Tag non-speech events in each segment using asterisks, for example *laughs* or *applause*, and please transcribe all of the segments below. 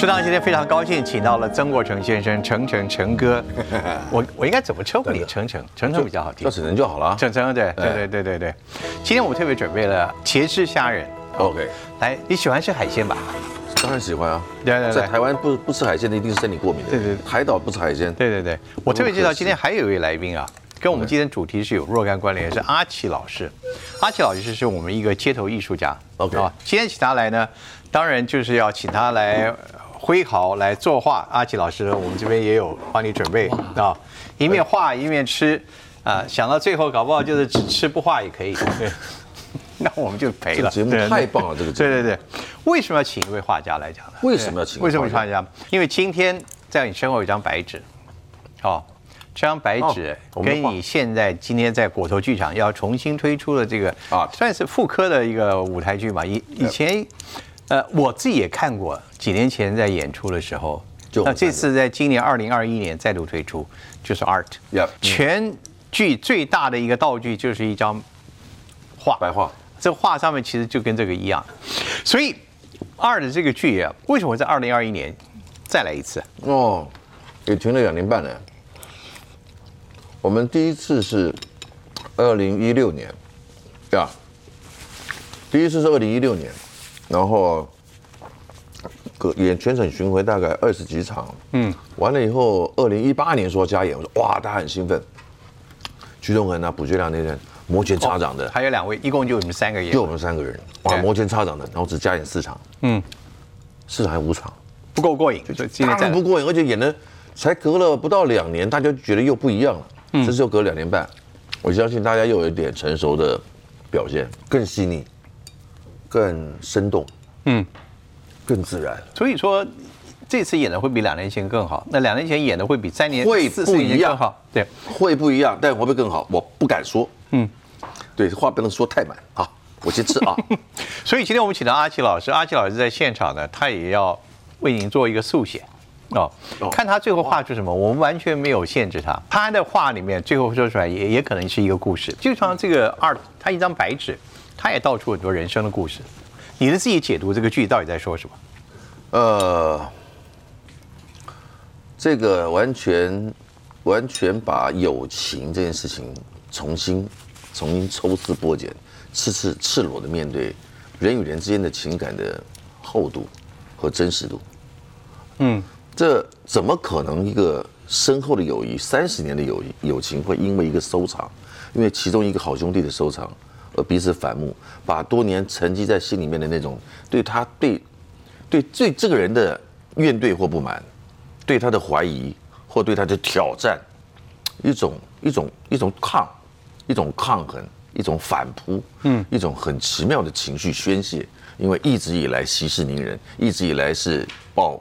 适当今天非常高兴，请到了曾国成先生，成成成哥。*laughs* 我我应该怎么称呼你？成成成成比较好听叫。成成就好了。成成对对对对对对。今天我们特别准备了茄汁虾仁。OK，来，你喜欢吃海鲜吧？当然喜欢啊。对对对在台湾不不吃海鲜的一定是身体过敏的。对对对海岛不吃海鲜。对对对，我特别介绍今天还有一位来宾啊，跟我们今天主题是有若干关联，是阿奇老师。阿奇老师是我们一个街头艺术家。OK 啊，今天请他来呢，当然就是要请他来呃挥毫来作画。阿奇老师，我们这边也有帮你准备啊，一面画一面吃啊，想到最后搞不好就是只吃不画也可以。对。*laughs* 那我们就赔了。这个节目太棒了这个节目对对对，为什么要请一位画家来讲呢？为什么要请一位为什么画画家？因为今天在你身后有一张白纸，哦，这张白纸跟你现在今天在果头剧场要重新推出的这个啊算是复刻的一个舞台剧嘛。以以前，呃，我自己也看过，几年前在演出的时候，那这就我们看次在今年二零二一年再度推出，就是 Art，Yep 全剧最大的一个道具就是一张画，白画。这画上面其实就跟这个一样，所以二的这个剧啊，为什么在二零二一年再来一次？哦，也停了两年半了。我们第一次是二零一六年，对吧，第一次是二零一六年，然后个演全省巡回大概二十几场，嗯，完了以后，二零一八年说加演，我说哇，大家很兴奋。徐仲恒啊，卜学亮那人摩拳擦掌的，还有两位，一共就你们三个演就，我们三个人，哇，摩拳擦掌的，然后只加演四场，嗯，四场还五场。不够过瘾，当然不过瘾，而且演的才隔了不到两年，大家就觉得又不一样了。嗯。这次又隔了两年半，我相信大家又有一点成熟的表现，更细腻、更生动、嗯，更自然。所以说这次演的会比两年前更好，那两年前演的会比三年会不一样更好，对，会不一样，但会不会更好？我不敢说。嗯，对，话不能说太满。啊，我先吃啊。*laughs* 所以今天我们请到阿奇老师，阿奇老师在现场呢，他也要为您做一个速写。哦哦，看他最后画出什么，我们完全没有限制他。他的画里面最后说出来也也可能是一个故事，就像这个二，他一张白纸，他也道出很多人生的故事。你的自己解读这个剧到底在说什么？呃，这个完全完全把友情这件事情重新重新抽丝剥茧，赤赤赤裸的面对人与人之间的情感的厚度和真实度。嗯，这怎么可能一个深厚的友谊，三十年的友谊友情会因为一个收藏，因为其中一个好兄弟的收场而彼此反目，把多年沉积在心里面的那种对他对对对这个人的怨怼或不满，对他的怀疑或对他的挑战，一种一种一种抗，一种抗衡，一种反扑，嗯，一种很奇妙的情绪宣泄。因为一直以来息事宁人，一直以来是报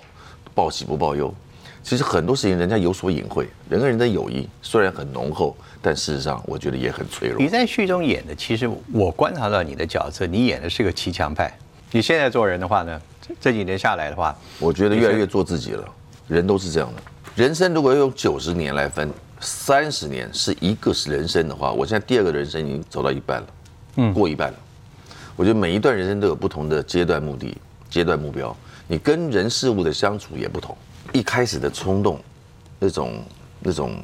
报喜不报忧。其实很多事情人家有所隐晦，人跟人的友谊虽然很浓厚，但事实上我觉得也很脆弱你。在剧中演的，其实我观察到你的角色，你演的是个骑墙派。你现在做人的话呢，这这几年下来的话，我觉得越来越做自己了，人都是这样的。人生如果要用九十年来分，三十年是一个是人生的话，我现在第二个人生已经走到一半了，嗯，过一半了。我觉得每一段人生都有不同的阶段目的、阶段目标，你跟人事物的相处也不同。一开始的冲动，那种那种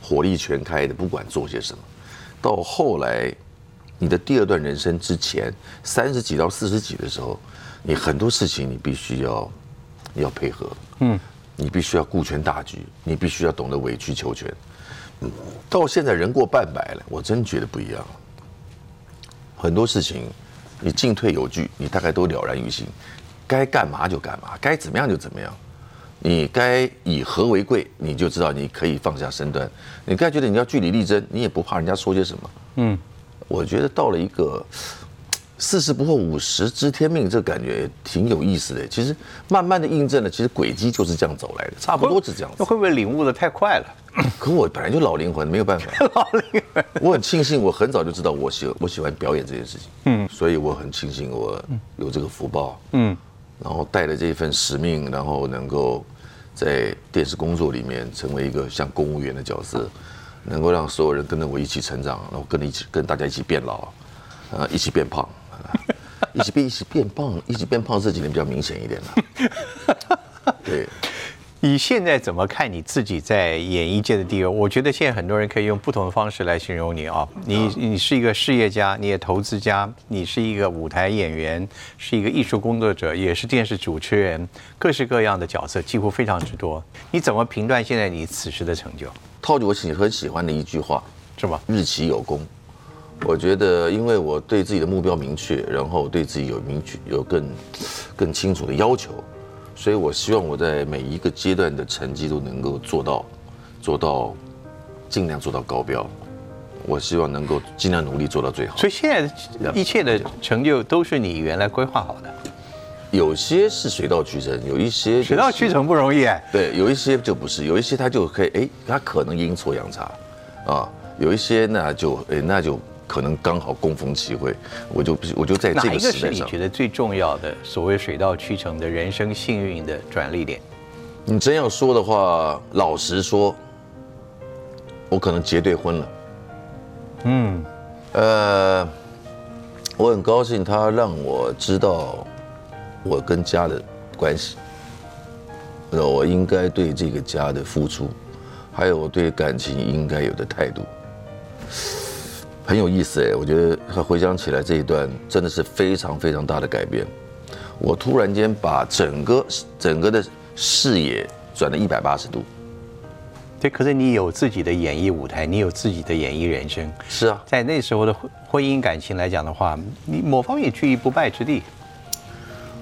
火力全开的，不管做些什么，到后来你的第二段人生之前，三十几到四十几的时候，你很多事情你必须要你要配合，嗯，你必须要顾全大局，你必须要懂得委曲求全。嗯，到现在人过半百了，我真觉得不一样了。很多事情你进退有据，你大概都了然于心，该干嘛就干嘛，该怎么样就怎么样。你该以和为贵，你就知道你可以放下身段；你该觉得你要据理力争，你也不怕人家说些什么。嗯，我觉得到了一个四十不惑五十知天命，这感觉挺有意思的。其实慢慢的印证了，其实轨迹就是这样走来的，差不多是这样子那。会不会领悟的太快了？可我本来就老灵魂，没有办法。*laughs* 老灵魂，我很庆幸，我很早就知道我喜我喜欢表演这件事情，嗯，所以我很庆幸我有这个福报，嗯，然后带着这份使命，然后能够在电视工作里面成为一个像公务员的角色，能够让所有人跟着我一起成长，然后跟你一起跟大家一起变老，啊，一起变胖，一起变一起变胖，一起变胖这几年比较明显一点了。*laughs* 对你现在怎么看你自己在演艺界的地位？我觉得现在很多人可以用不同的方式来形容你啊。你你是一个事业家，你也投资家，你是一个舞台演员，是一个艺术工作者，也是电视主持人，各式各样的角色几乎非常之多。你怎么评断现在你此时的成就？套着我喜很喜欢的一句话，是吧？日期有功。我觉得，因为我对自己的目标明确，然后对自己有明确有更更清楚的要求。所以，我希望我在每一个阶段的成绩都能够做到，做到尽量做到高标。我希望能够尽量努力做到最好。所以，现在一切的成就都是你原来规划好的。有些是水到渠成，有一些水到渠成不容易哎。对，有一些就不是，有一些他就可以，哎，他可能阴错阳差啊。有一些那就，哎，那就。可能刚好供逢其会，我就我就在这个时代上。哪一个是你觉得最重要的所谓水到渠成的人生幸运的转捩点？你真要说的话，老实说，我可能结对婚了。嗯，呃，我很高兴他让我知道我跟家的关系，那我应该对这个家的付出，还有我对感情应该有的态度。很有意思哎，我觉得回想起来这一段真的是非常非常大的改变。我突然间把整个整个的视野转了一百八十度。对，可是你有自己的演艺舞台，你有自己的演艺人生。是啊，在那时候的婚婚姻感情来讲的话，你某方面居于不败之地。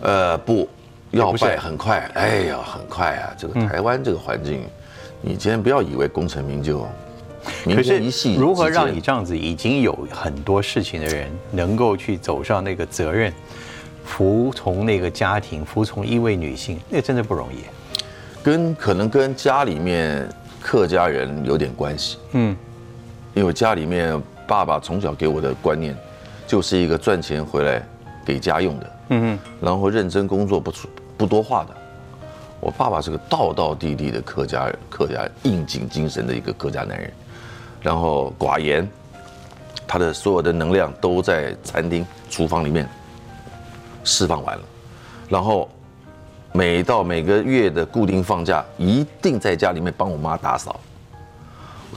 呃，不要败很快，哎呀，很快啊！这个台湾这个环境，你今天不要以为功成名就。可是，如何让你这样子已经有很多事情的人，能够去走上那个责任，服从那个家庭，服从一位女性，那真的不容易。跟可能跟家里面客家人有点关系。嗯，因为家里面爸爸从小给我的观念，就是一个赚钱回来给家用的。嗯嗯，然后认真工作，不出不多话的。我爸爸是个道道地地的客家人，客家应景精神的一个客家男人。然后寡言，他的所有的能量都在餐厅厨房里面释放完了，然后每到每个月的固定放假，一定在家里面帮我妈打扫。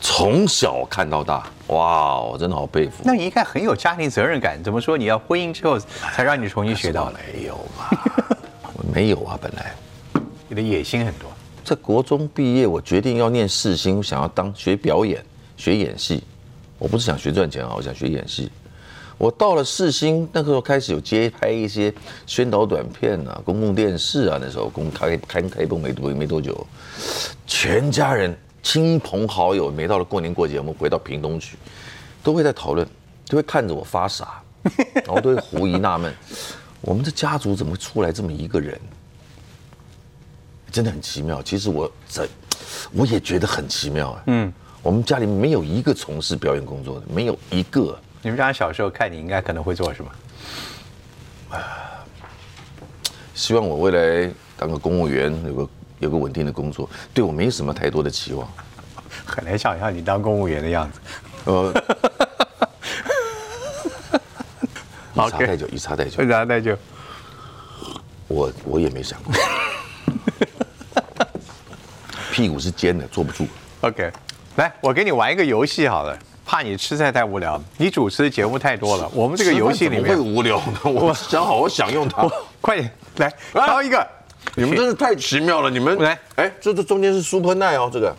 从小看到大，哇，我真的好佩服。那你应该很有家庭责任感。怎么说？你要婚姻之后才让你重新学到？没有嘛？没有啊，本来你的野心很多。在国中毕业，我决定要念世新，想要当学表演。学演戏，我不是想学赚钱啊，我想学演戏。我到了世新，那个时候开始有接拍一些宣导短片啊，公共电视啊。那时候公开开开播没多没多久，全家人亲朋好友，每到了过年过节，我们回到屏东去，都会在讨论，都会看着我发傻，*laughs* 然后都会狐疑纳闷，我们的家族怎么出来这么一个人？真的很奇妙。其实我在，我也觉得很奇妙啊。嗯。我们家里没有一个从事表演工作的，没有一个。你们家小时候看你应该可能会做什么？希望我未来当个公务员，有个有个稳定的工作，对我没什么太多的期望。很难想象你当公务员的样子。呃，*laughs* 一茶代酒，一茶代酒，一茶代酒。我我也没想过，*laughs* 屁股是尖的，坐不住。OK。来，我给你玩一个游戏好了，怕你吃菜太无聊。你主持的节目太多了，我们这个游戏里面会无聊的。我想好好享用它。快点来挑一个，你们真是太奇妙了。你们来，哎，这这中间是 Super Nice 哦，这个。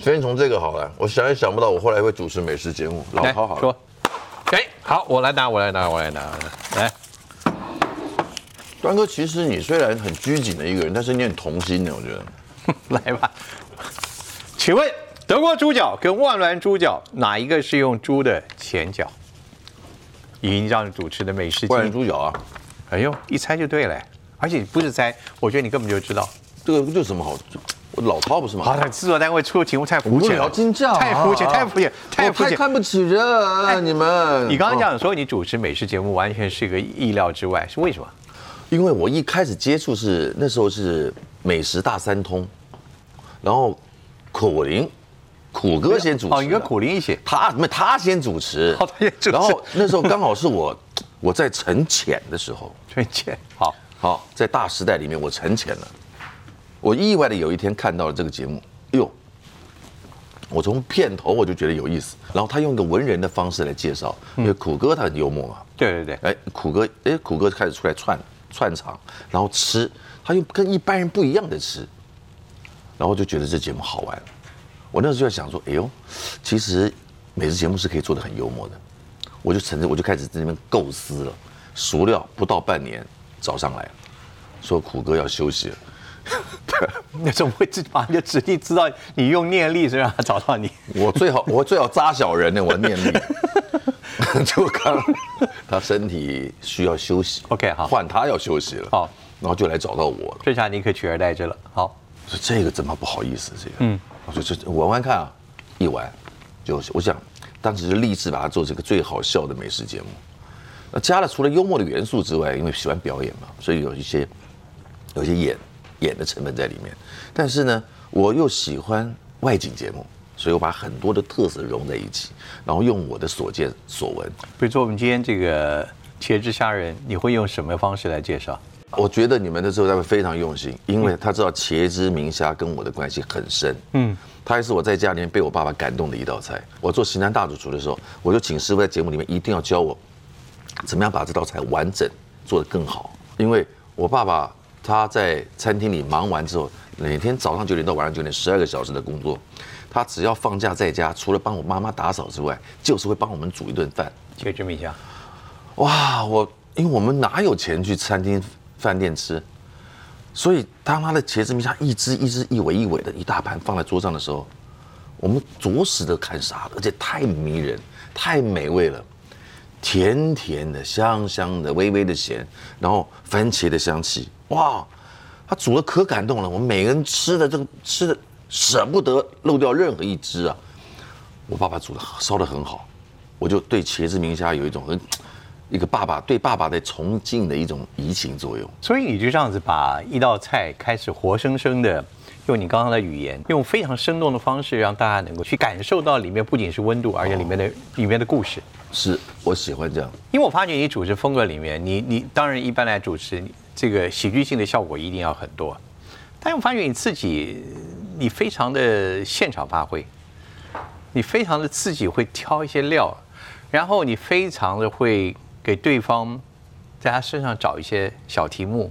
先从这个好了，我想也想不到，我后来会主持美食节目。老饕好说，哎，好，我来拿，我来拿，我来拿，来。端哥，其实你虽然很拘谨的一个人，但是你很童心的，我觉得。*laughs* 来吧，请问。德国猪脚跟万峦猪脚哪一个是用猪的前脚？营让主持的美食。万峦猪脚啊！哎呦，一猜就对了，而且不是猜，我觉得你根本就知道。这个这什么好？老套不是吗？好，制作单位出的题目太肤浅，金价太肤浅，太肤浅，太肤浅，看不起人，你们。你刚刚讲说你主持美食节目完全是一个意料之外，是为什么？因为我一开始接触是那时候是美食大三通，然后口林。苦哥先主持，哦，应该苦林一起，他没他先主持，他先主持，然后那时候刚好是我 *laughs* 我在沉潜的时候，沉潜，好，好，在大时代里面我沉潜了，我意外的有一天看到了这个节目，哎呦，我从片头我就觉得有意思，然后他用一个文人的方式来介绍，因为苦哥他很幽默嘛，对对对，哎，苦哥，哎，苦哥开始出来串串场，然后吃，他又跟一般人不一样的吃，然后就觉得这节目好玩。我那时候就在想说，哎呦，其实美食节目是可以做的很幽默的。我就承认，我就开始在那边构思了，熟料不到半年找上来了，说苦哥要休息了。*laughs* 那怎么会自马上就指定知道你用念力是让他找到你？我最好我最好扎小人呢，我念力。*laughs* *laughs* 就刚他身体需要休息，OK 好，换他要休息了，好，然后就来找到我了。这下你可取而代之了。好，说这个怎么不好意思？这个，嗯，我说这玩玩看啊，一玩就我想当时是立志把它做这个最好笑的美食节目。那加了除了幽默的元素之外，因为喜欢表演嘛，所以有一些有些演演的成分在里面。但是呢，我又喜欢外景节目。所以我把很多的特色融在一起，然后用我的所见所闻。比如说我们今天这个茄汁虾仁，你会用什么方式来介绍？我觉得你们的时候他会非常用心，因为他知道茄汁明虾跟我的关系很深。嗯，他还是我在家里面被我爸爸感动的一道菜。我做西南大主厨的时候，我就请师傅在节目里面一定要教我，怎么样把这道菜完整做得更好。因为我爸爸他在餐厅里忙完之后，每天早上九点到晚上九点，十二个小时的工作。他只要放假在家，除了帮我妈妈打扫之外，就是会帮我们煮一顿饭。茄汁明虾，哇！我因为我们哪有钱去餐厅、饭店吃，所以他妈的茄子米虾一只一只、一尾一尾的一大盘放在桌上的时候，我们着实的看傻了，而且太迷人、太美味了，甜甜的、香香的、微微的咸，然后番茄的香气，哇！他煮的可感动了，我们每个人吃的这个吃的。舍不得漏掉任何一只啊！我爸爸煮的烧的很好，我就对茄子明虾有一种很一个爸爸对爸爸的崇敬的一种移情作用。所以你就这样子把一道菜开始活生生的用你刚刚的语言，用非常生动的方式，让大家能够去感受到里面不仅是温度，而且里面的里面的故事。是我喜欢这样，因为我发觉你主持风格里面，你你当然一般来主持，这个喜剧性的效果一定要很多。但我发觉你自己，你非常的现场发挥，你非常的自己会挑一些料，然后你非常的会给对方在他身上找一些小题目，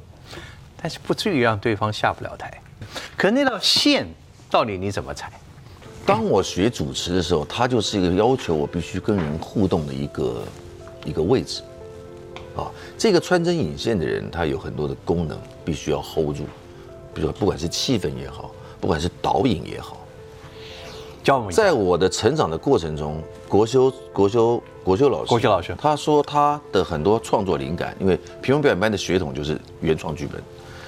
但是不至于让对方下不了台。可那道线到底你怎么踩？当我学主持的时候，它就是一个要求我必须跟人互动的一个一个位置。啊，这个穿针引线的人，他有很多的功能，必须要 hold 住。比如说，不管是气氛也好，不管是导引也好，教我们。在我的成长的过程中，国修国修国修老师，国修老师他说他的很多创作灵感，因为平庸表演班的血统就是原创剧本，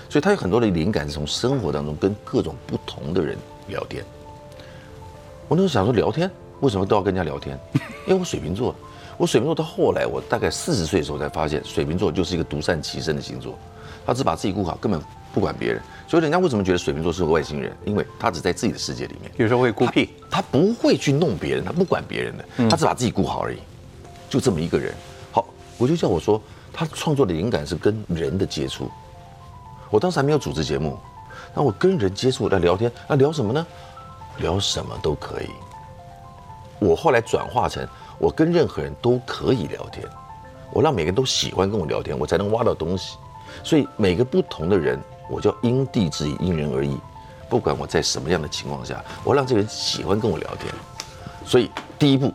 所以他有很多的灵感是从生活当中跟各种不同的人聊天。我那时候想说，聊天为什么都要跟人家聊天？*laughs* 因为我水瓶座，我水瓶座到后来，我大概四十岁的时候才发现，水瓶座就是一个独善其身的星座，他只把自己顾好，根本。不管别人，所以人家为什么觉得水瓶座是个外星人？因为他只在自己的世界里面，有时候会孤僻，他不会去弄别人，他不管别人的，他只把自己顾好而已，就这么一个人。好，我就叫我说，他创作的灵感是跟人的接触。我当时还没有组织节目，那我跟人接触来聊天，那聊什么呢？聊什么都可以。我后来转化成，我跟任何人都可以聊天，我让每个人都喜欢跟我聊天，我才能挖到东西。所以每个不同的人。我就因地制宜，因人而异。不管我在什么样的情况下，我让这个人喜欢跟我聊天。所以第一步，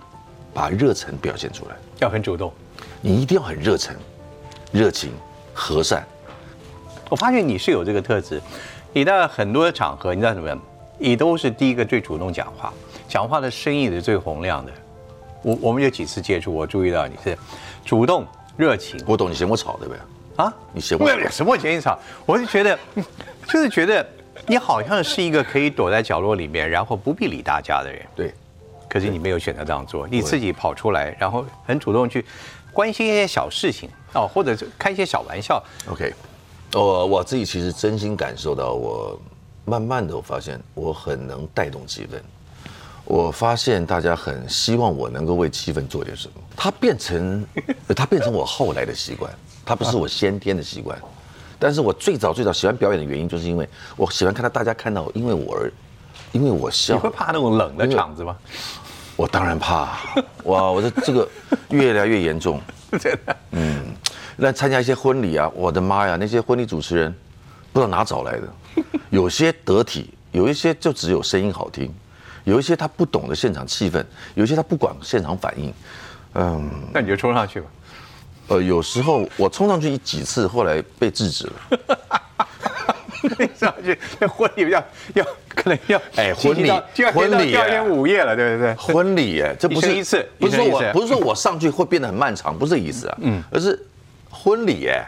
把热忱表现出来，要很主动。你一定要很热忱、热情、和善。我发现你是有这个特质。你在很多场合，你知道什么样？你都是第一个最主动讲话，讲话的声音是最洪亮的。我我们有几次接触，我注意到你是主动、热情。我懂你嫌我吵，对不对？啊，你嫌我什么嫌你吵？我就觉得，就是觉得你好像是一个可以躲在角落里面，然后不必理大家的人。对，可是你没有选择这样做，你自己跑出来，然后很主动去关心一些小事情哦，或者开一些小玩笑。OK，我我自己其实真心感受到，我慢慢的我发现我很能带动气氛，我发现大家很希望我能够为气氛做点什么，它变成 *laughs* 它变成我后来的习惯。它不是我先天的习惯，但是我最早最早喜欢表演的原因，就是因为我喜欢看到大家看到，因为我而，因为我笑。你笑会，怕那种冷的场子吗？我当然怕，哇，我的这个 *laughs* 越来越严重。真的，那参加一些婚礼啊，我的妈呀，那些婚礼主持人不知道哪找来的，有些得体，有一些就只有声音好听，有一些他不懂得现场气氛，有一些他不管现场反应。嗯，那你就冲上去吧。呃，有时候我冲上去几次，后来被制止了。你上去，那婚礼要要可能要哎婚礼第二天到婚礼第二天哎午夜了，对不对？婚礼耶，这不是一次不是说我不是说我上去会变得很漫长，不是这意思啊，嗯，而是婚礼耶，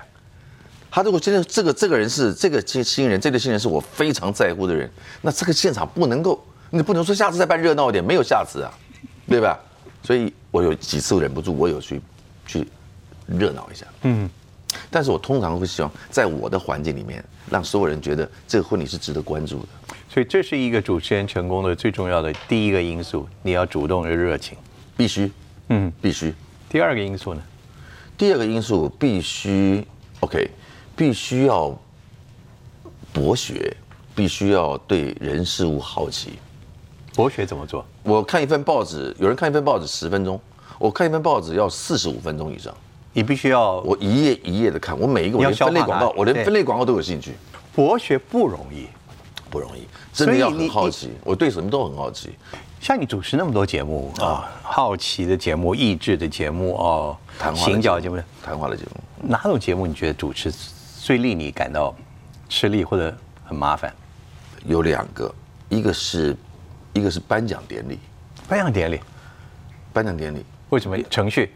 他如果真的这个这个人是这个新新人，这个新人是我非常在乎的人，那这个现场不能够，你不能说下次再办热闹一点，没有下次啊，对吧？所以我有几次忍不住，我有去去热闹一下，嗯，但是我通常会希望在我的环境里面，让所有人觉得这个婚礼是值得关注的。所以这是一个主持人成功的最重要的第一个因素，你要主动的热情。必须，嗯，必须。第二个因素呢？第二个因素必须，OK，必须要博学，必须要对人事物好奇。博学怎么做？我看一份报纸，有人看一份报纸十分钟，我看一份报纸要四十五分钟以上。你必须要我一页一页的看，我每一个我连分类广告我连分类广告都有兴趣，博学不容易。不容易，真的要很好奇。我对什么都很好奇。像你主持那么多节目啊，好奇的节目、益智的节目哦，谈话的行脚节目，谈话的节目，哪种节目你觉得主持最令你感到吃力或者很麻烦？有两个，一个是一个是颁奖典礼，颁奖典礼？颁奖典礼，为什么？程序？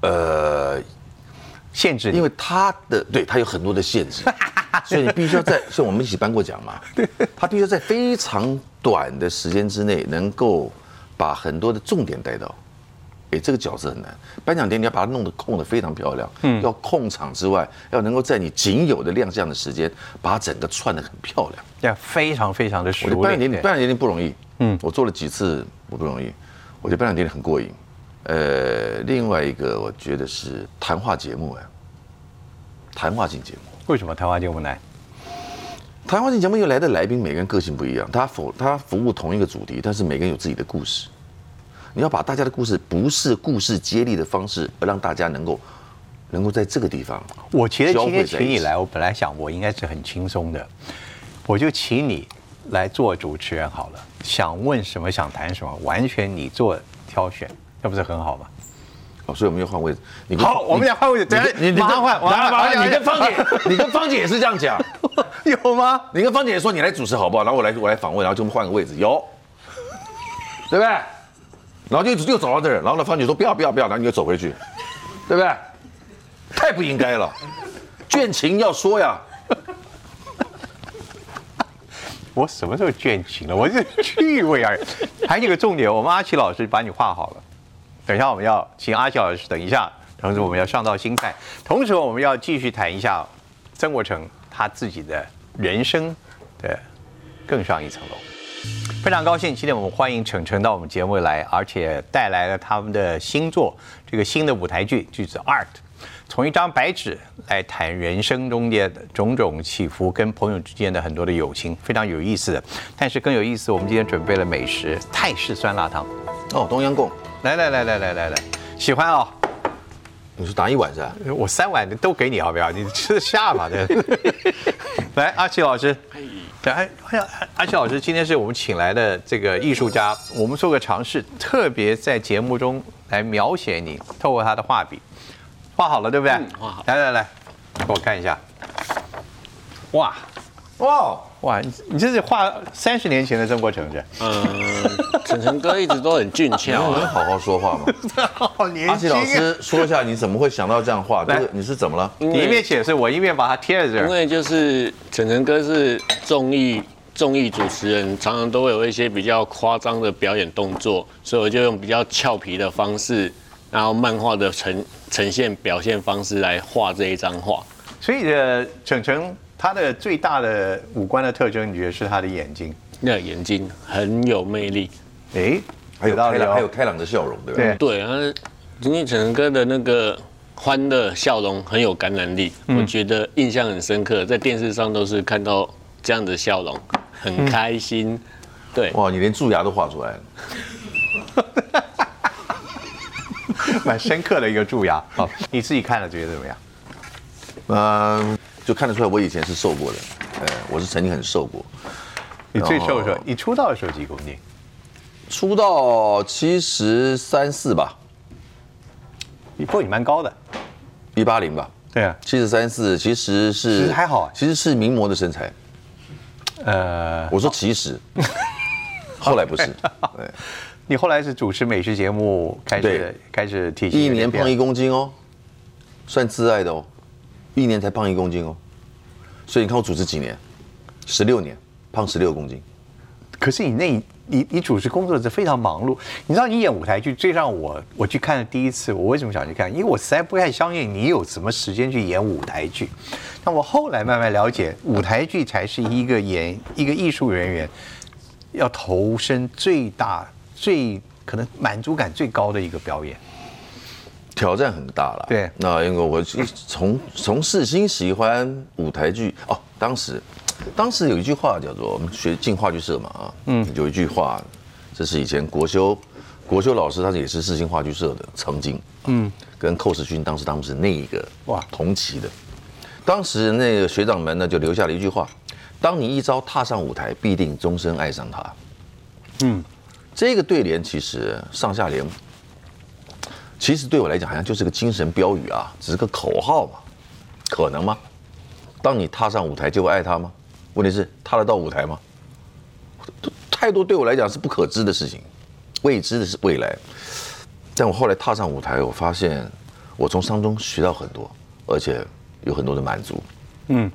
呃，限制？因为他的对他有很多的限制，*laughs* 所以你必须要在像我们一起颁过奖嘛，他必须要在非常短的时间之内能够把很多的重点带到。哎，这个角色很难，颁奖典礼要把它弄得控得非常漂亮，嗯，要控场之外，要能够在你仅有的亮相的时间，把它整个串得很漂亮。要非常非常的熟我觉得颁奖典礼，练。颁奖典礼不容易，嗯，我做了几次，我不容易，我觉得颁奖典礼很过瘾。呃，另外一个我觉得是谈话节目哎，谈话性节目。为什么谈话节目难？谈话性节目又来的来宾，每个人个性不一样，他服他服务同一个主题，但是每个人有自己的故事。你要把大家的故事，不是故事接力的方式，而让大家能够能够在这个地方。我其实今天请你来，我本来想我应该是很轻松的，我就请你来做主持人好了。想问什么，想谈什么，完全你做挑选，那不是很好吗？哦，所以我们要换位置。你好，我们俩换位置，等下你你马上换，马上马上换你跟芳姐，你跟芳姐也是这样讲。*laughs* 有吗？你跟芳姐说你来主持好不好？然后我来我来访问，然后就换个位置，有，对不对？然后就就走到这儿，然后呢，方姐说不要不要不要，然后你就走回去，对不对？太不应该了，倦情要说呀。*laughs* 我什么时候倦情了？我是趣味而已。还有一个重点，我们阿奇老师把你画好了。等一下我们要请阿奇老师，等一下，同时我们要上到新菜，同时我们要继续谈一下曾国成他自己的人生的更上一层楼。非常高兴，今天我们欢迎程程到我们节目来，而且带来了他们的新作，这个新的舞台剧，剧子 Art，从一张白纸来谈人生中间的种种起伏，跟朋友之间的很多的友情，非常有意思的。但是更有意思，我们今天准备了美食泰式酸辣汤，哦，东阳贡，来来来来来来来，喜欢啊、你是打一碗是吧？我三碗都给你好不好？你吃得下吗？对，*laughs* 来，阿奇老师。哎哎呀，阿奇老师，今天是我们请来的这个艺术家，我们做个尝试，特别在节目中来描写你，透过他的画笔，画好了对不对？画好来来来，给我看一下。哇哇，哇，你你这是画三十年前的曾国成是？嗯，晨晨哥一直都很俊俏啊。能好好说话吗？*laughs* 好年阿奇老师说一下，你怎么会想到这样画？这来个你是怎么了？你一面解释，我一面把它贴在这儿。因为就是晨晨哥是综艺综艺主持人，常常都会有一些比较夸张的表演动作，所以我就用比较俏皮的方式，然后漫画的呈呈现表现方式来画这一张画。所以呃，程程他的最大的五官的特征，你觉得是他的眼睛？那眼睛很有魅力，哎，还有道理哦开朗，还有开朗的笑容，对不对？对对啊，因为晨晨哥的那个欢乐笑容很有感染力，我觉得印象很深刻，在电视上都是看到这样的笑容，很开心。对，哇，你连蛀牙都画出来了。*laughs* 蛮深刻的一个蛀牙。好，你自己看了觉得怎么样？嗯，就看得出来我以前是瘦过的，呃，我是曾经很瘦过。你最瘦的时候，你出道的时候几公斤？出道七十三四吧，你不过你蛮高的。一八零吧，对啊，七十三四其实是其实还好。啊其实是名模的身材。呃，我说其实，*laughs* 后来不是，对，你后来是主持美食节目，开始对。开始体型一年胖一公斤哦，算自爱的哦，一年才胖一公斤哦，所以你看我主持几年，十六年，胖十六公斤。可是你那，你你主持工作是非常忙碌。你知道你演舞台剧最让我我去看的第一次，我为什么想去看？因为我实在不太相信你有什么时间去演舞台剧。但我后来慢慢了解，舞台剧才是一个演一个艺术人员要投身最大、最可能满足感最高的一个表演。挑战很大了。对。那因为我是从从事新喜欢舞台剧哦，当时当时有一句话叫做我们学进话剧社嘛啊，嗯，有一句话，这是以前国修国修老师，他也是世新话剧社的，曾经嗯，跟寇世勋当时他们是那一个哇哇。同期的，当时那个学长们呢就留下了一句话：当你一朝踏上舞台，必定终身爱上他。嗯，这个对联其实上下联其实对我来讲，好像就是个精神标语啊，只是个口号嘛，可能吗？当你踏上舞台，就会爱他吗？问题是踏得到舞台吗？太多对我来讲是不可知的事情，未知的是未来。但我后来踏上舞台，我发现我从当中学到很多，而且有很多的满足。嗯，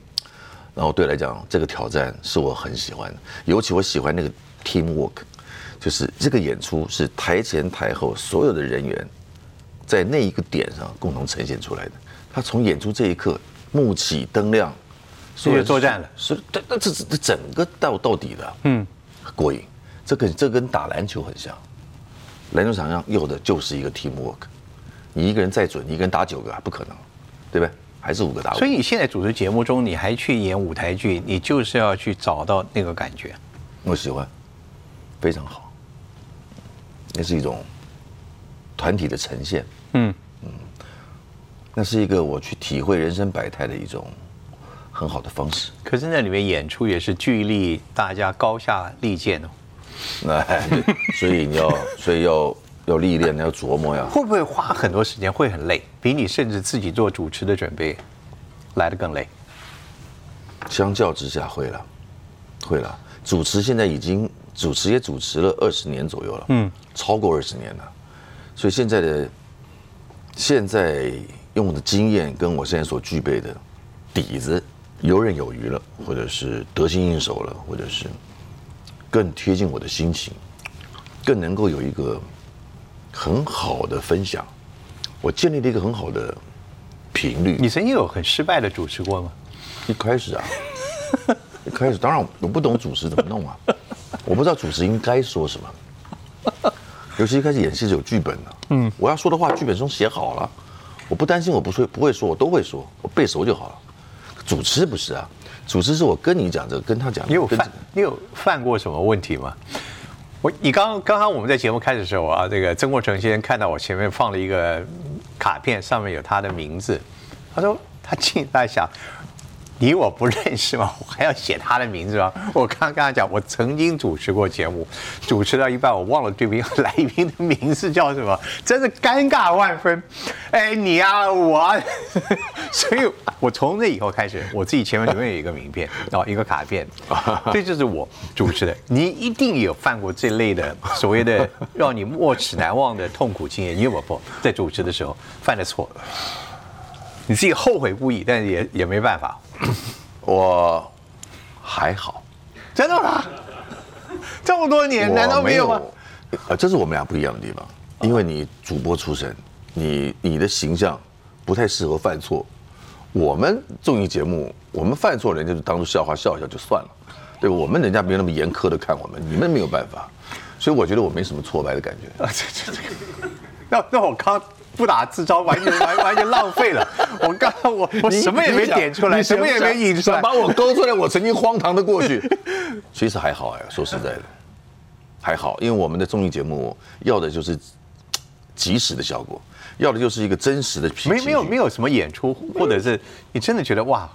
然后对我来讲，这个挑战是我很喜欢的，尤其我喜欢那个 team work，就是这个演出是台前台后所有的人员在那一个点上共同呈现出来的。他从演出这一刻幕起灯亮，所有人作战了是，这这这这整个到到底的，嗯，过瘾。这跟这跟打篮球很像，篮球场上有的就是一个 team work，你一个人再准，你一个人打九个还不可能，对不对？还是五个打五。所以你现在主持节目中，你还去演舞台剧，你就是要去找到那个感觉。我喜欢，非常好。那是一种团体的呈现，嗯嗯，那是一个我去体会人生百态的一种很好的方式。可是那里面演出也是聚力大家高下立见哦。那 *laughs* 所以你要，所以要要历练，要琢磨呀。会不会花很多时间？会很累，比你甚至自己做主持的准备来的更累。相较之下，会了，会了。主持现在已经主持也主持了二十年左右了，嗯，超过二十年了。所以现在的现在用的经验跟我现在所具备的底子游刃有余了，或者是得心应手了，或者是更贴近我的心情，更能够有一个很好的分享。我建立了一个很好的频率。你曾经有很失败的主持过吗？*laughs* 一开始啊，一开始当然我不懂主持怎么弄啊，我不知道主持应该说什么，尤其一开始演戏是有剧本的，嗯，我要说的话剧本中写好了，我不担心我不说不会说，我都会说，我背熟就好了。主持不是啊，主持是我跟你讲这个，跟他讲你有犯你有犯过什么问题吗？我你刚刚刚我们在节目开始的时候啊，这个曾国成先生看到我前面放了一个卡片，上面有他的名字，他说他进来想。你我不认识吗？*laughs* 我还要写他的名字吗？我刚刚跟他讲，我曾经主持过节目，主持到一半我忘了对宾来宾的名字叫什么，真是尴尬万分。哎，你啊，我，*laughs* 所以我从那以后开始，我自己前面永远有一个名片，*laughs* 哦，一个卡片，这就是我主持的。你一定有犯过这类的所谓的让你没齿难忘的痛苦经验，你有没有在主持的时候犯的错？你自己后悔不已，但也也没办法。*coughs* 我还好，真的吗？这么多年，难道没有吗？呃，这是我们俩不一样的地方，因为你主播出身，你你的形象不太适合犯错。我们综艺节目，我们犯错人家就当做笑话笑一笑就算了，对吧我们人家没有那么严苛的看我们，你们没有办法，所以我觉得我没什么挫败的感觉。啊，这这这个，那那我刚不打自招，完全完完全浪费了。*laughs* 我刚刚我我什么也没点出来，什么也没引出来，把我勾出来我曾经荒唐的过去。*laughs* 其实还好哎，说实在的，还好，因为我们的综艺节目要的就是及时的效果，要的就是一个真实的。没没有没有什么演出，或者是你真的觉得哇。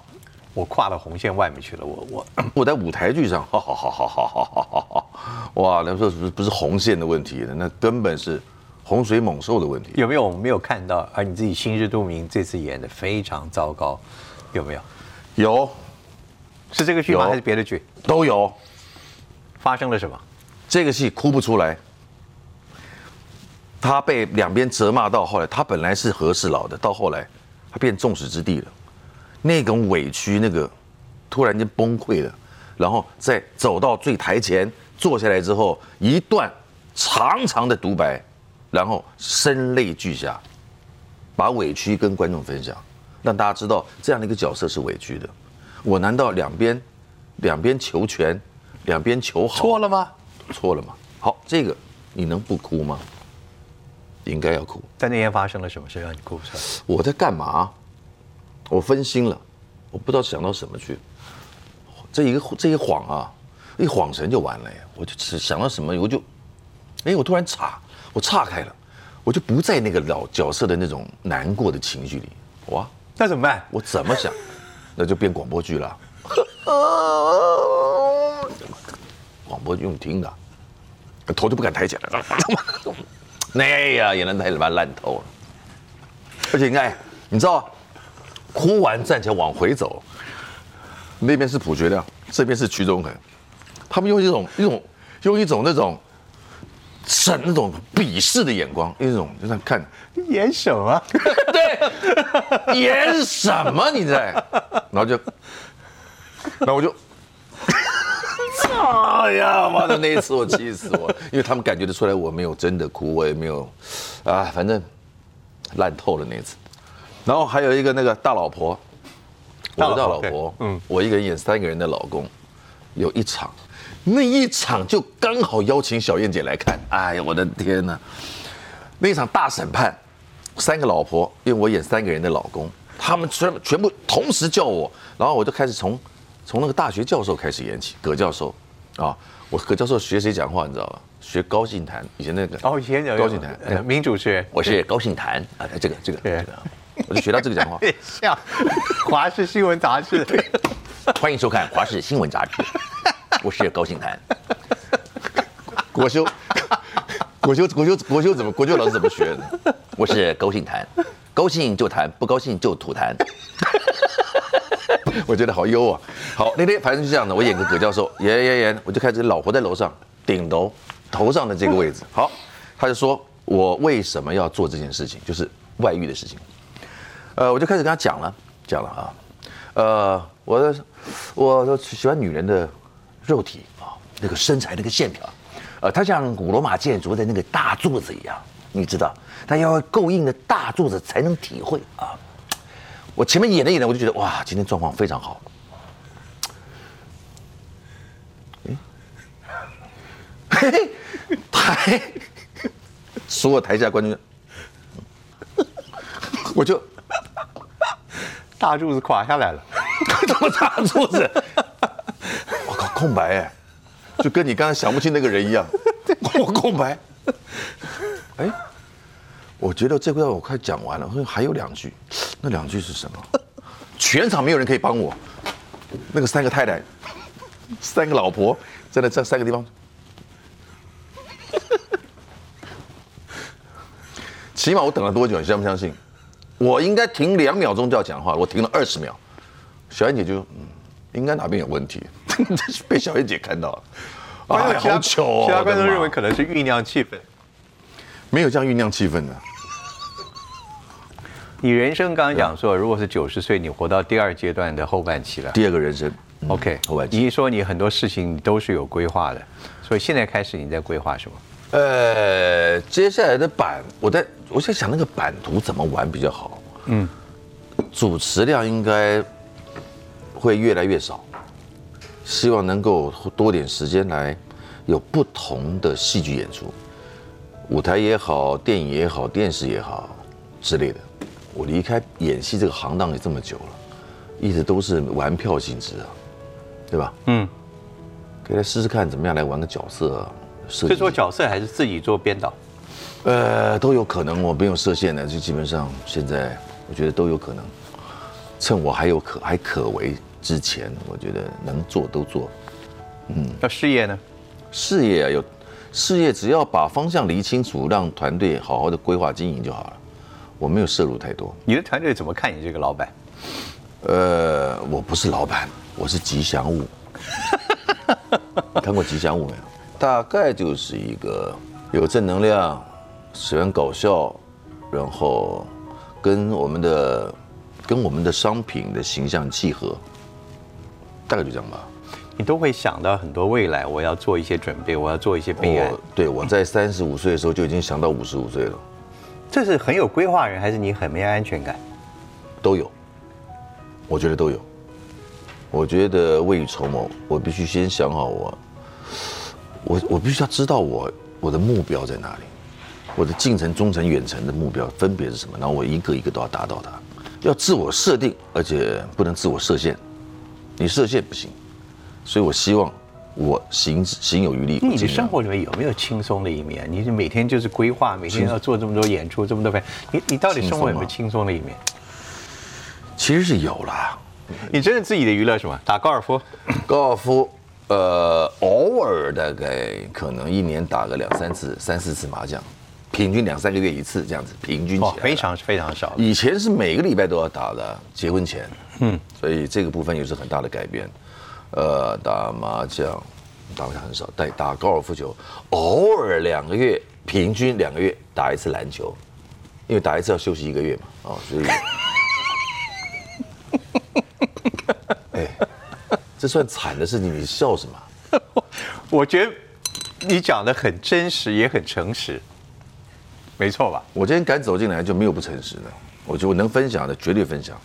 我跨到红线外面去了，我我 *clears throat* 我在舞台剧上，好好好好好好好好，哇，那时候不是不是红线的问题那根本是洪水猛兽的问题。有没有我们没有看到？而你自己心知肚明，这次演的非常糟糕，有没有？有，是这个剧吗？还是别的剧？都有。发生了什么？这个戏哭不出来，他被两边责骂到后来，他本来是和事佬的，到后来他变众矢之的了。那种委屈，那个突然间崩溃了，然后再走到最台前坐下来之后，一段长长的独白，然后声泪俱下，把委屈跟观众分享，让大家知道这样的一个角色是委屈的。我难道两边两边求全，两边求好？错了吗？错了吗？好，这个你能不哭吗？应该要哭。在那天发生了什么事让你哭出来？我在干嘛？我分心了，我不知道想到什么去。这一个这一晃啊，一晃神就完了呀！我就只想到什么，我就，哎，我突然岔，我岔开了，我就不在那个老角色的那种难过的情绪里。哇，那怎么办？我怎么想？那就变广播剧了。广播用听的，头都不敢抬起来。那 *laughs* 呀，也能太他妈烂透了。而且你看，你知道。哭完站起来往回走，那边是朴学亮，这边是曲中恒，他们用一种一种用一种那种审那种鄙视的眼光，一种就在看演什么？*laughs* 对，演什么？你在？然后就，然后我就，哎呀妈的！那一次我气死我，因为他们感觉得出来我没有真的哭，我也没有啊，反正烂透了那一次。然后还有一个那个大老婆，我的大老婆，嗯，我一个人演三个人的老公，有一场，那一场就刚好邀请小燕姐来看，哎呀，我的天哪，那一场大审判，三个老婆，因为我演三个人的老公，他们全全部同时叫我，然后我就开始从从那个大学教授开始演起，葛教授，啊，我葛教授学谁讲话你知道吧？学高兴谈，以前那个哦，以前高兴谈，民主学，我是高兴谈啊，这个这个这个。我就学到这个讲话，*laughs* 像华视新闻杂志。*laughs* 对，欢迎收看华视新闻杂志。我是高兴谈。国修，国修，国修，国修怎么？国修老师怎么学的？我是高兴谈，高兴就谈，不高兴就吐痰。我觉得好优啊！好，那天反正就这样的，我演个葛教授，演演演，我就开始老婆在楼上顶楼头上的这个位置。好，他就说我为什么要做这件事情，就是外遇的事情。呃，我就开始跟他讲了，讲了啊，呃，我我喜欢女人的肉体啊，那个身材那个线条，呃，它像古罗马建筑的那个大柱子一样，你知道，它要够硬的大柱子才能体会啊。我前面演了演了，我就觉得哇，今天状况非常好。嘿嘿，*laughs* 台，所有台下观众，我就。大柱子垮下来了，怎 *laughs* 么大柱子？空白哎，就跟你刚才想不清那个人一样，*laughs* 我空白。哎，我觉得这块我快讲完了，还有两句，那两句是什么？全场没有人可以帮我，那个三个太太，三个老婆，在那这三个地方，起码我等了多久？你相不相信？我应该停两秒钟就要讲话，我停了二十秒。小燕姐就嗯，应该哪边有问题，*laughs* 被小燕姐看到了。哎，好糗哦！其他观众认为可能是酝酿气氛，没有这样酝酿气氛的。你人生刚刚讲说，如果是九十岁，你活到第二阶段的后半期了。第二个人生，OK，后半期。你说你很多事情都是有规划的，所以现在开始你在规划什么？呃，接下来的版，我在我在想那个版图怎么玩比较好。嗯，主持量应该会越来越少，希望能够多点时间来有不同的戏剧演出，舞台也好，电影也好，电视也好，之类的。我离开演戏这个行当也这么久了，一直都是玩票性质啊，对吧？嗯，可以来试试看怎么样来玩个角色啊，设计是做角色还是自己做编导？呃，都有可能，我没有设限的，就基本上现在我觉得都有可能。趁我还有可还可为之前，我觉得能做都做。嗯那事业呢？事业啊，有事业，只要把方向理清楚，让团队好好的规划经营就好了。我没有摄入太多。你的团队怎么看你这个老板？呃，我不是老板，我是吉祥物。你看过吉祥物没有？大概就是一个有正能量，喜欢搞笑，然后跟我们的跟我们的商品的形象契合，大概就这样吧。你都会想到很多未来，我要做一些准备，我要做一些备案我。对我在三十五岁的时候就已经想到五十五岁了，这是很有规划人，还是你很没安全感？都有，我觉得都有。我觉得未雨绸缪，我必须先想好我，我我必须要知道我我的目标在哪里，我的近程、中程、远程的目标分别是什么，然后我一个一个都要达到它。要自我设定，而且不能自我设限，你设限不行。所以我希望我行行有余力。你的生活里面有没有轻松的一面？你是每天就是规划，每天要做这么多演出，这么多份，你你到底生活有没有轻松的一面？其实是有啦，你真的自己的娱乐是什么？打高尔夫？高尔夫，呃，偶尔大概可能一年打个两三次、三四次麻将，平均两三个月一次这样子，平均起来哦，非常非常少。以前是每个礼拜都要打的，结婚前，嗯，所以这个部分也是很大的改变。呃，打麻将，打麻将很少，但打高尔夫球，偶尔两个月，平均两个月打一次篮球，因为打一次要休息一个月嘛，啊、所以，*laughs* 哎，这算惨的事情，你笑什么？*laughs* 我觉得你讲的很真实，也很诚实，没错吧？我今天敢走进来就没有不诚实的，我觉得我能分享的绝对分享。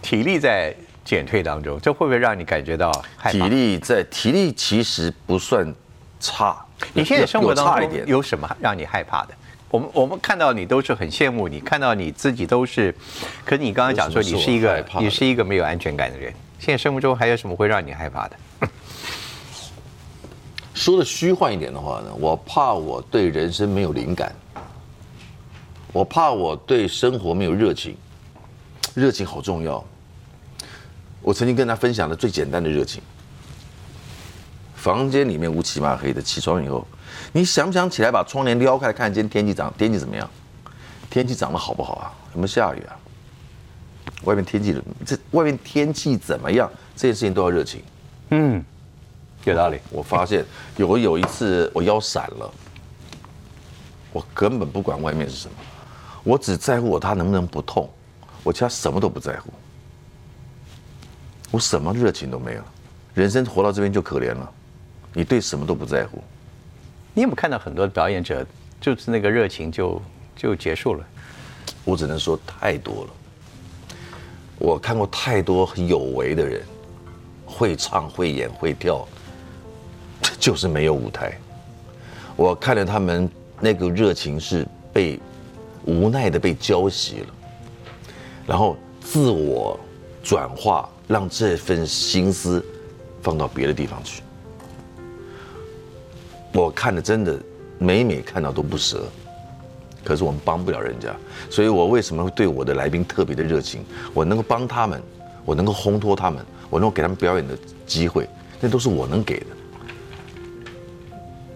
体力在减退当中，这会不会让你感觉到害体？力在体力其实不算差，你现在生活当中有什么让你害怕的？我们我们看到你都是很羡慕你，看到你自己都是，可是你刚刚讲说你是一个你是一个没有安全感的人。现在生活中还有什么会让你害怕的？说的虚幻一点的话呢，我怕我对人生没有灵感，我怕我对生活没有热情，热情好重要。我曾经跟他分享了最简单的热情，房间里面乌漆嘛黑的，起床以后，你想不想起来把窗帘撩开，看今天天气长天气怎么样？天气长得好不好啊？有没有下雨啊？外面天气这外面天气怎么样？这件事情都要热情。嗯，有道理。我发现有有一次我腰闪了，我根本不管外面是什么，我只在乎我他能不能不痛，我其他什么都不在乎，我什么热情都没有，人生活到这边就可怜了，你对什么都不在乎，你有没有看到很多的表演者，就是那个热情就就结束了？我只能说太多了，我看过太多有为的人，会唱会演会跳，*laughs* 就是没有舞台。我看着他们那个热情是被无奈的被浇熄了，然后自我转化，让这份心思放到别的地方去。我看的真的每每看到都不舍。可是我们帮不了人家，所以我为什么对我的来宾特别的热情？我能够帮他们，我能够烘托他们，我能够给他们表演的机会，那都是我能给的。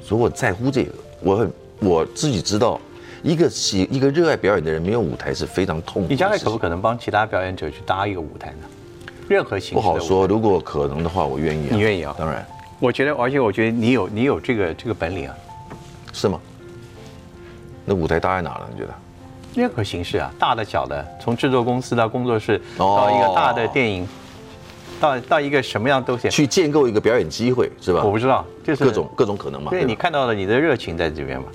所以我在乎这个，我很我自己知道，一个喜一个热爱表演的人没有舞台是非常痛苦的。你将来可不可能帮其他表演者去搭一个舞台呢？任何形式不好说，如果可能的话，我愿意、啊。你愿意啊当然我觉得，而且我觉得你有你有这个这个本领啊，是吗？那舞台搭在哪了？你觉得？任何形式啊，大的小的，从制作公司到工作室，哦到一个大的电影，到到一个什么样都行。去建构一个表演机会是吧？我不知道，就是各种各种可能嘛。吧对你看到了你的热情在这边嘛。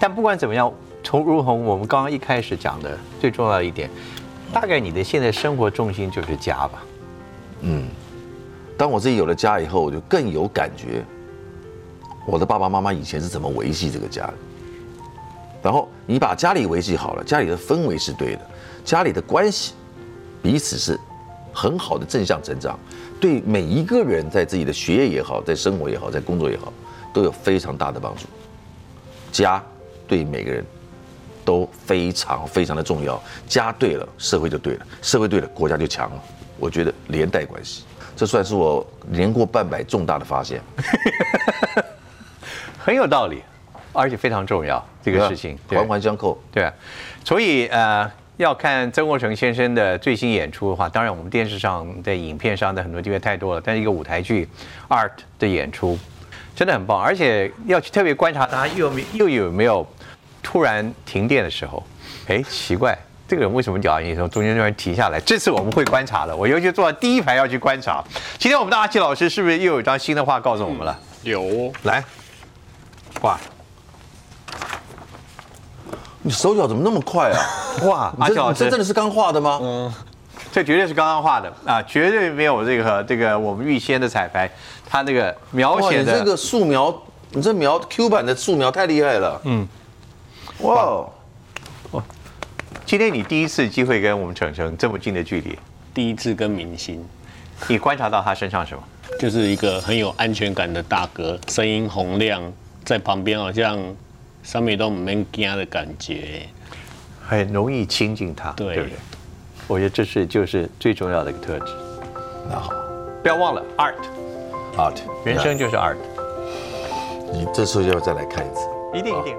但不管怎么样，从如同我们刚刚一开始讲的，最重要一点，大概你的现在生活重心就是家吧。嗯当我自己有了家以后，我就更有感觉，我的爸爸妈妈以前是怎么维系这个家的。然后你把家里维系好了，家里的氛围是对的，家里的关系彼此是很好的正向成长，对每一个人在自己的学业也好，在生活也好，在工作也好，都有非常大的帮助。家对每个人都非常非常的重要，家对了，社会就对了，社会对了，国家就强了。我觉得连带关系，这算是我年过半百重大的发现。*laughs* 很有道理，而且非常重要这个事情，环环相扣。对啊，所以呃，要看曾国成先生的最新演出的话，当然我们电视上、在影片上的很多机会太多了，但是一个舞台剧 art 的演出真的很棒，而且要去特别观察他又没又有没有突然停电的时候，哎，奇怪。这个人为什么脚印从中间突然停下来？这次我们会观察的，我尤其坐在第一排要去观察。今天我们的阿奇老师是不是又有一张新的画告诉我们了？有，来，画。你手脚怎么那么快啊？*laughs* 哇，阿奇老师，这真的是刚画的吗？嗯，这绝对是刚刚画的啊，绝对没有这个这个我们预先的彩排，他那个描写的这个素描，你这描 Q 版的素描太厉害了。嗯，哇。今天你第一次机会跟我们程程这么近的距离，第一次跟明星，你观察到他身上什么？就是一个很有安全感的大哥，声音洪亮，在旁边好像上面都没惊的感觉，很容易亲近他。对不对，我觉得这是就是最重要的一个特质。那好，不要忘了 art，art，人生就是 art。你这时候要再来看一次，一定一定。